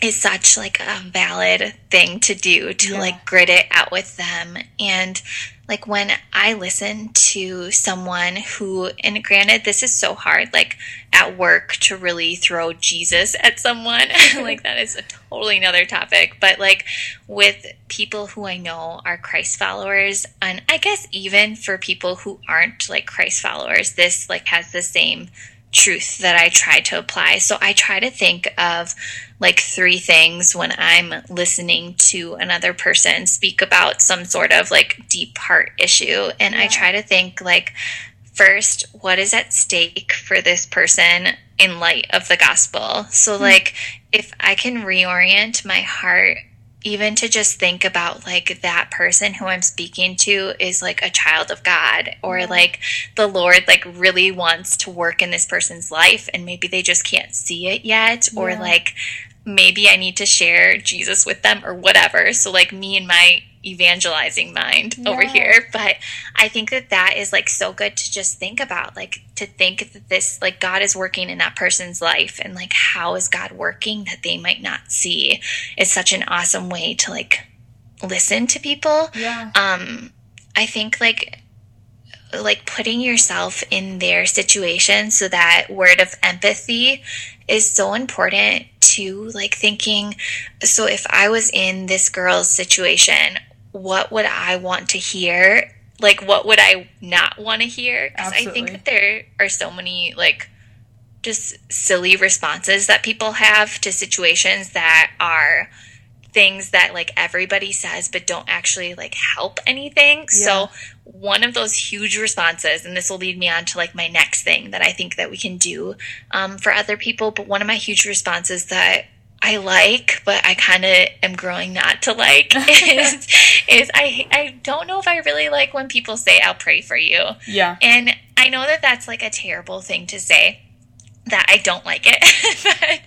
is such like a valid thing to do to yeah. like grit it out with them and like when I listen to someone who, and granted, this is so hard, like at work to really throw Jesus at someone, *laughs* *laughs* like that is a totally another topic. But like with people who I know are Christ followers, and I guess even for people who aren't like Christ followers, this like has the same truth that I try to apply. So I try to think of like three things when I'm listening to another person speak about some sort of like deep heart issue. And yeah. I try to think like, first, what is at stake for this person in light of the gospel? So, mm-hmm. like, if I can reorient my heart even to just think about like that person who I'm speaking to is like a child of God or yeah. like the Lord like really wants to work in this person's life and maybe they just can't see it yet yeah. or like maybe I need to share Jesus with them or whatever. So like me and my evangelizing mind yeah. over here. But i think that that is like so good to just think about like to think that this like god is working in that person's life and like how is god working that they might not see is such an awesome way to like listen to people. Yeah. Um i think like like putting yourself in their situation so that word of empathy is so important to like thinking so if i was in this girl's situation what would I want to hear? Like, what would I not want to hear? Because I think that there are so many, like, just silly responses that people have to situations that are things that like everybody says but don't actually like help anything. Yeah. So one of those huge responses, and this will lead me on to like my next thing that I think that we can do um, for other people. But one of my huge responses that I like, but I kind of am growing not to like *laughs* is, is I I don't know if I really like when people say I'll pray for you. Yeah. And I know that that's like a terrible thing to say that I don't like it. *laughs* but,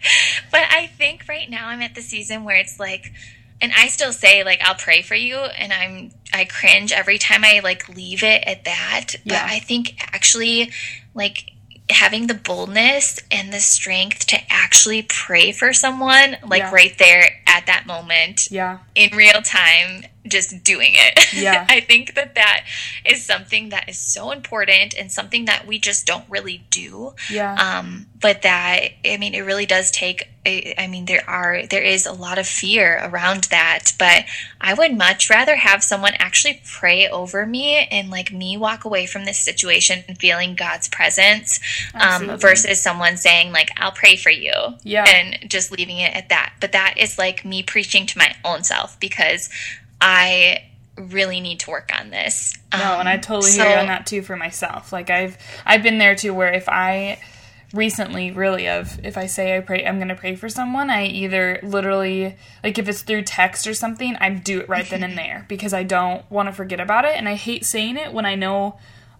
but I think right now I'm at the season where it's like and I still say like I'll pray for you and I'm I cringe every time I like leave it at that. But yeah. I think actually like having the boldness and the strength to actually pray for someone like Yeah. right there at that moment Yeah. in real time just doing it Yeah. *laughs* i think that that is something that is so important and something that we just don't really do Yeah. um, but that i mean it really does take I I mean there are there is a lot of fear around that but i would much rather have someone actually pray over me and like me walk away from this situation feeling god's presence um, versus someone saying like i'll pray for you Yeah. and just leaving it at that but that is like me preaching to my own self because i really need to work on this No, and I Um, totally hear on that too for myself. Like I've I've been there too where if I recently really of if I say I pray I'm gonna pray for someone, I either literally like if it's through text or something, I do it right then and *laughs* there because I don't want to forget about it and I hate saying it when I know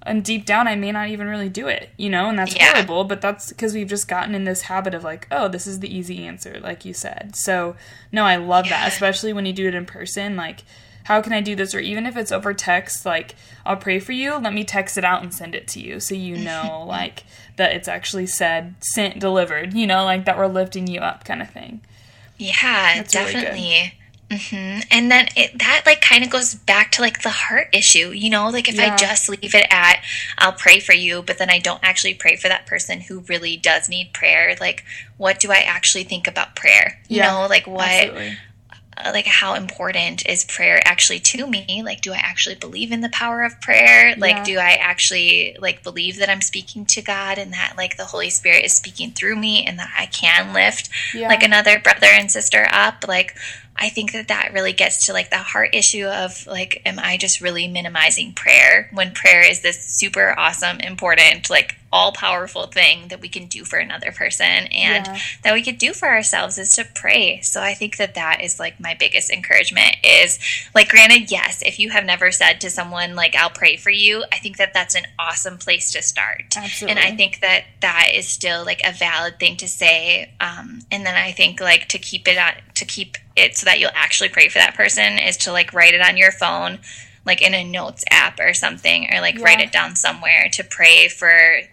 and deep down I may not even really do it, you know, and that's Yeah. horrible, but that's because we've just gotten in this habit of like, oh, this is the easy answer, like you said. So, no, I love that, especially when you do it in person. Like, how can I do this? Or even if it's over text, like, I'll pray for you, let me text it out and send it to you so you *laughs* know, like, that it's actually said, sent, delivered, you know, like that we're lifting you up kind of thing. Yeah, That's really definitely. hmm And then it, that like kind of goes back to like the heart issue, you know, like if Yeah. I just leave it at I'll pray for you, but then I don't actually pray for that person who really does need prayer. Like, what do I actually think about prayer? You Yeah, know, like what, Absolutely. Uh, like how important is prayer actually to me? Like, do I actually believe in the power of prayer? Like, Yeah. do I actually like believe that I'm speaking to God and that like the Holy Spirit is speaking through me and that I can lift Yeah. like another brother and sister up? Like, I think that that really gets to like the heart issue of like, am I just really minimizing prayer when prayer is this super awesome, important, like all powerful thing that we can do for another person and Yeah. that we could do for ourselves is to pray. So I think that that is like my biggest encouragement is like, granted, yes, if you have never said to someone like, I'll pray for you, I think that that's an awesome place to start. Absolutely. And I think that that is still like a valid thing to say. Um, and then I think like to keep it on, to keep it so that you'll actually pray for that person is to like write it on your phone, like in a notes app or something, or like write it down somewhere to pray for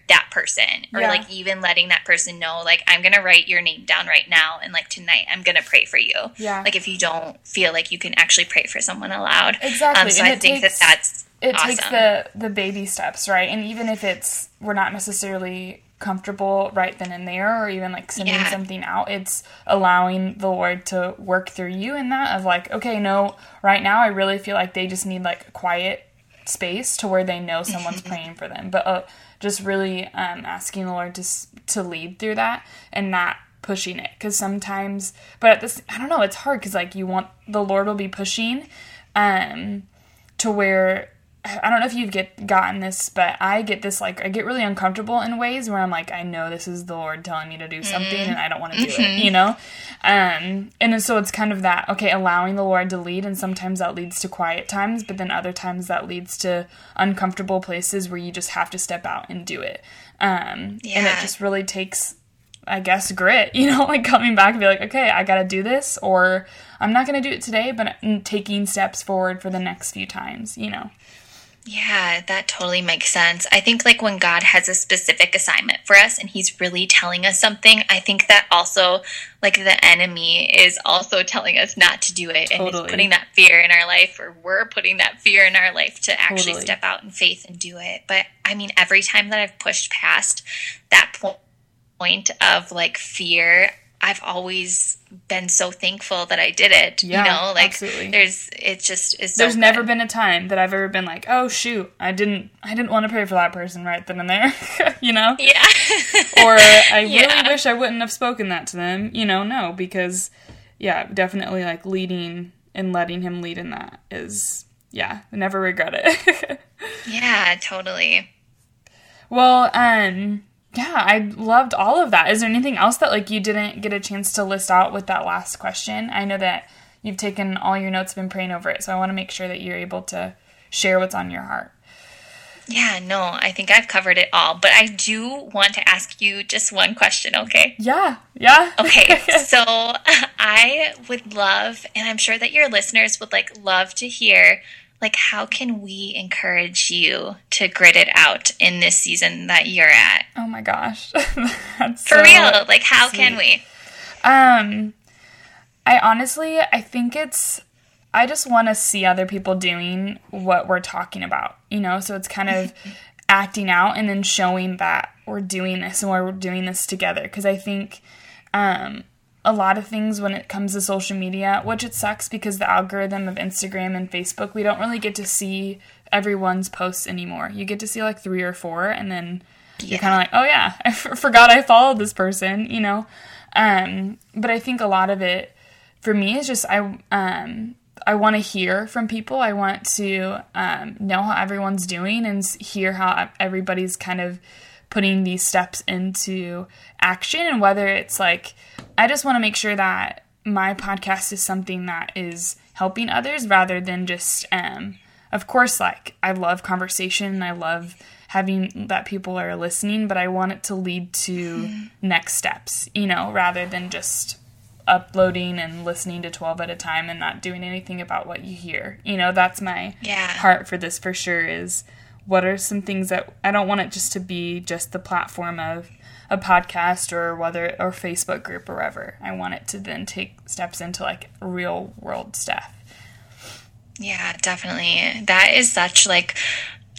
that person, or Yeah. like even letting that person know, like I'm gonna write your name down right now, and like tonight I'm gonna pray for you. Yeah. Like if you don't feel like you can actually pray for someone aloud, Exactly, Um, so and I think takes- that that's it awesome. takes the the baby steps right and even if it's we're not necessarily comfortable right then and there or even like sending Yeah. something out. It's allowing the lord to work through you in that of like okay no right now i really feel like they just need like a quiet space to where they know someone's praying for them. But uh, just really um, asking the lord to to lead through that and not pushing it. Because sometimes but at this i don't know it's hard because like you want the lord will be pushing um to where I don't know if you've get gotten this, but I get this like I get really uncomfortable in ways where I'm like I know this is the Lord telling me to do something and I don't want to do it, you know. Um, and so it's kind of that okay, allowing the Lord to lead, and sometimes that leads to quiet times, but then other times that leads to uncomfortable places where you just have to step out and do it. Um, and it just really takes I guess grit, *laughs* you know, like coming back and be like, okay, I got to do this, or I'm not going to do it today, but I'm taking steps forward for the next few times, you know. Yeah, that totally makes sense. I think like when God has a specific assignment for us and he's really telling us something, I think that also like the enemy is also telling us not to do it and Totally. is putting that fear in our life or we're putting that fear in our life to actually Totally. step out in faith and do it. But I mean every time that I've pushed past that po- point of like fear, I've always been so thankful that I did it. Yeah, you know, like absolutely. there's it just is so There's good. never been a time that I've ever been like, oh shoot, I didn't, I didn't want to pray for that person right then and there, *laughs* you know, Yeah. *laughs* or I Yeah. really wish I wouldn't have spoken that to them, you know, no, because yeah, definitely like leading and letting him lead in that is yeah, never regret it. *laughs* Yeah, totally. Well, um, yeah, I loved all of that. Is there anything else that like you didn't get a chance to list out with that last question? I know that you've taken all your notes, been praying over it, so I want to make sure that you're able to share what's on your heart. Yeah, no, I think I've covered it all, but I do want to ask you just one question, okay? Yeah, yeah. Okay, *laughs* so *laughs* I would love, and I'm sure that your listeners would like love to hear, like how can we encourage you to grit it out in this season that you're at? Oh my gosh. *laughs* That's For so real, like how sweet. can we? Um I honestly I think it's I just want to see other people doing what we're talking about, you know? So it's kind of *laughs* acting out and then showing that we're doing this and we're doing this together because I think um a lot of things when it comes to social media, which it sucks because the algorithm of Instagram and Facebook, we don't really get to see everyone's posts anymore. You get to see like three or four, and then yeah. you're kind of like, oh yeah, *laughs* I f- forgot I followed this person, you know. Um, but I think a lot of it for me is just I um, I want to hear from people. I want to um, know how everyone's doing and hear how everybody's kind of putting these steps into action and whether it's like I just want to make sure that my podcast is something that is helping others rather than just um of course like I love conversation I love having that people are listening but I want it to lead to *laughs* next steps you know rather than just uploading and listening to 12 at a time and not doing anything about what you hear you know that's my yeah. heart for this for sure is what are some things that I don't want it just to be just the platform of a podcast or whether or Facebook group or whatever. I want it to then take steps into like real world stuff. Yeah, definitely. That is such like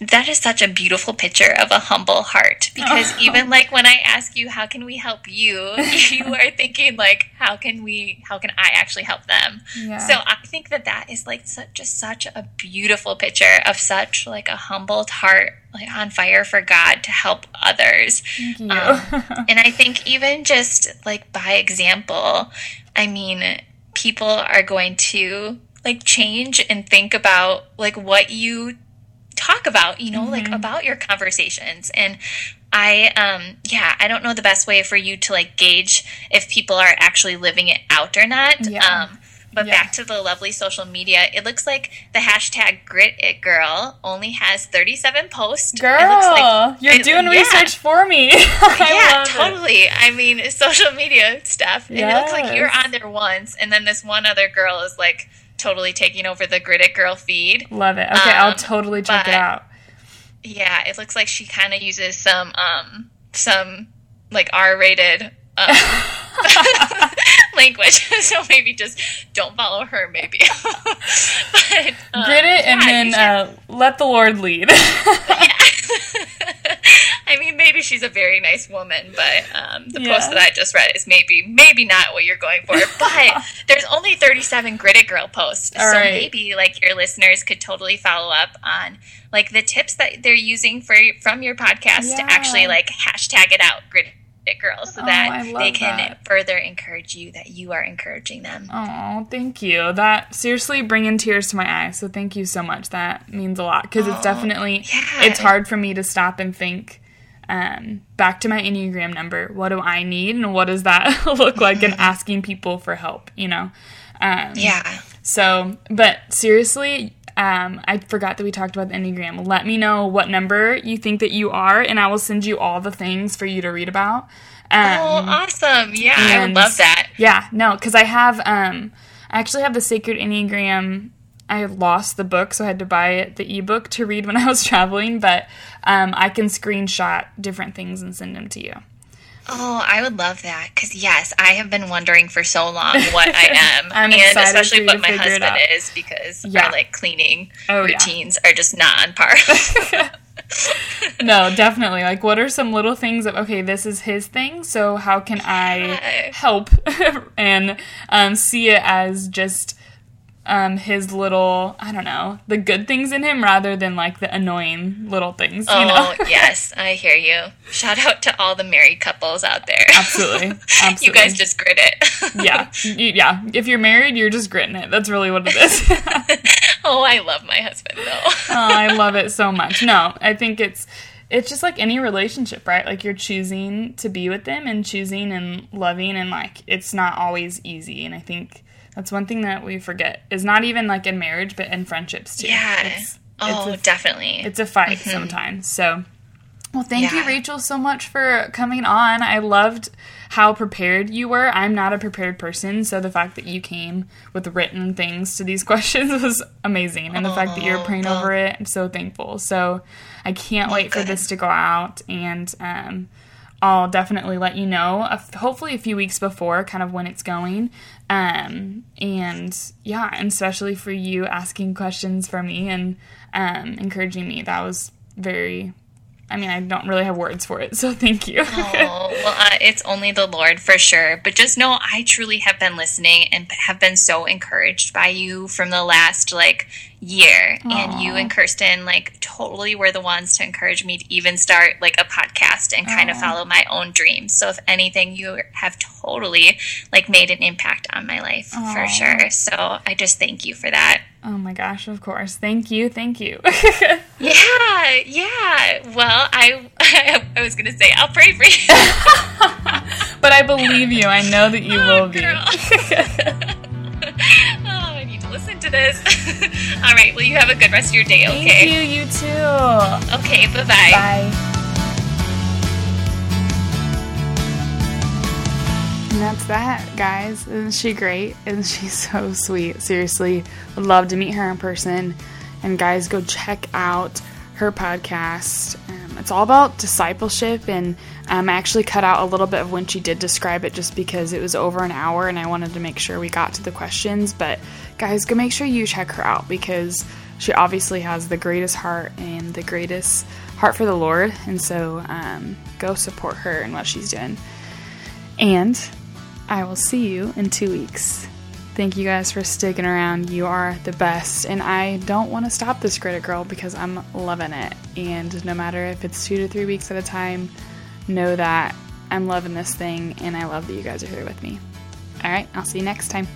that is such a beautiful picture of a humble heart because oh. *laughs* even like when i ask you how can we help you *laughs* you are thinking like how can we how can i actually help them yeah. so i think that that is like such, just such a beautiful picture of such like a humbled heart like on fire for god to help others um, *laughs* and i think even just like by example i mean people are going to like change and think about like what you talk about, you know, mm-hmm. like about your conversations. And I, um, yeah, I don't know the best way for you to like gauge if people are actually living it out or not. Yeah. Um, but yeah. back to the lovely social media, it looks like the hashtag Grit It Girl only has 37 posts. Girl, like, you're it, doing yeah. research for me. *laughs* yeah, totally. It. I mean, *laughs* social media stuff. Yes. And it looks like you're on there once, and then this one other girl is like totally taking over the Grit It Girl feed. Love it. Okay, um, I'll totally check it out. Yeah, it looks like she kind of uses some um some like R-rated um, *laughs* *laughs* language, *laughs* so maybe just don't follow her. Maybe, but um, Grit it and then uh, let the Lord lead. yeah. I mean, maybe she's a very nice woman, but um, the yeah. post that I just read is maybe maybe not what you're going for. *laughs* But there's only 37 Grit It Girl posts, All so right. maybe like your listeners could totally follow up on like the tips that they're using for from your podcast yeah. to actually like hashtag it out Grit it girls so oh, that they can that. further encourage you that you are encouraging them. Oh, thank you. That seriously bringing tears to my eyes. So thank you so much. That means a lot because oh, it's definitely yeah. it's hard for me to stop and think um, back to my Enneagram number. What do I need and what does that *laughs* look like and asking people for help, you know? Um, yeah. So, but seriously, um, I forgot that we talked about the Enneagram. Let me know what number you think that you are, and I will send you all the things for you to read about. Um, oh, awesome! Yeah, and, I would love that. Yeah, no, because I have, um, I actually have the Sacred Enneagram. I lost the book, so I had to buy it, the ebook to read when *laughs* I was traveling. But um, I can screenshot different things and send them to you. Oh, I would love that because yes, I have been wondering for so long what I *laughs* am, and especially what my husband is because yeah. our like cleaning oh, routines yeah. are just not on par. *laughs* no, definitely. Like, what are some little things of okay, this is his thing, so how can I help and um, see it as just um, his little, I don't know, the good things in him rather than like the annoying little things. Oh, know? yes, I hear you. Shout out to all the married couples out there. Absolutely. Absolutely. *laughs* you guys just grit it. *laughs* yeah. Yeah. If you're married, you're just gritting it. That's really what it is. *laughs* oh, I love my husband though. oh, I love it so much. No, I think it's it's just like any relationship, right? Like you're choosing to be with them and choosing and loving and like it's not always easy and I think that's one thing that we forget. Is not even like in marriage, but in friendships too. Yeah. It's, oh, it's a, definitely. It's a fight mm-hmm. sometimes. So, Well, thank yeah. you, Rachel, so much for coming on. I loved how prepared you were. I'm not a prepared person, so the fact that you came with written things to these *laughs* questions was amazing. And the fact that you're praying over it, I'm so thankful. So I can't wait for this to go out. And um, I'll definitely let you know, hopefully a few weeks before, kind of when it's going. Um, and yeah, and especially for you asking questions for me and um, encouraging me. That was very I mean, I don't really have words for it, so *laughs* thank you. oh, well, uh, it's only the Lord for sure. But just know I truly have been listening and have been so encouraged by you from the last like year. Aww. And you and Kirsten, like, totally were the ones to encourage me to even start like a podcast and kind Aww. of follow my own dreams. So, if anything, you have totally like made an impact on my life Aww. for sure. So, I just thank you for that. Oh my gosh, of course. Thank you. Thank you. *laughs* yeah, yeah. Well, I *laughs* I was going to say I'll pray for you. *laughs* but I believe you. I know that you oh, will be. I need to to this. *laughs* All right. Well, you have a good rest of your day, okay? Thank you. You too. Okay, bye-bye. Bye. And that's that, guys. Isn't she great? Isn't she *laughs* so sweet? Seriously, would love to meet her in person. And guys, go check out her podcast. Um, it's all about discipleship, and um, I actually cut out a little bit of when she did describe it just because it was over an hour and I wanted to make sure we got to the questions. But guys, go make sure you check her out because she obviously has the greatest heart and the greatest heart for the Lord. And so um, go support her and what she's doing. And I will see you in two weeks. Thank you guys for sticking around. You are the best. And I don't want to stop this Grit It Girl because I'm loving it. And no matter if it's two to three weeks at a time, know that I'm loving this thing and I love that you guys are here with me. All right, I'll see you next time.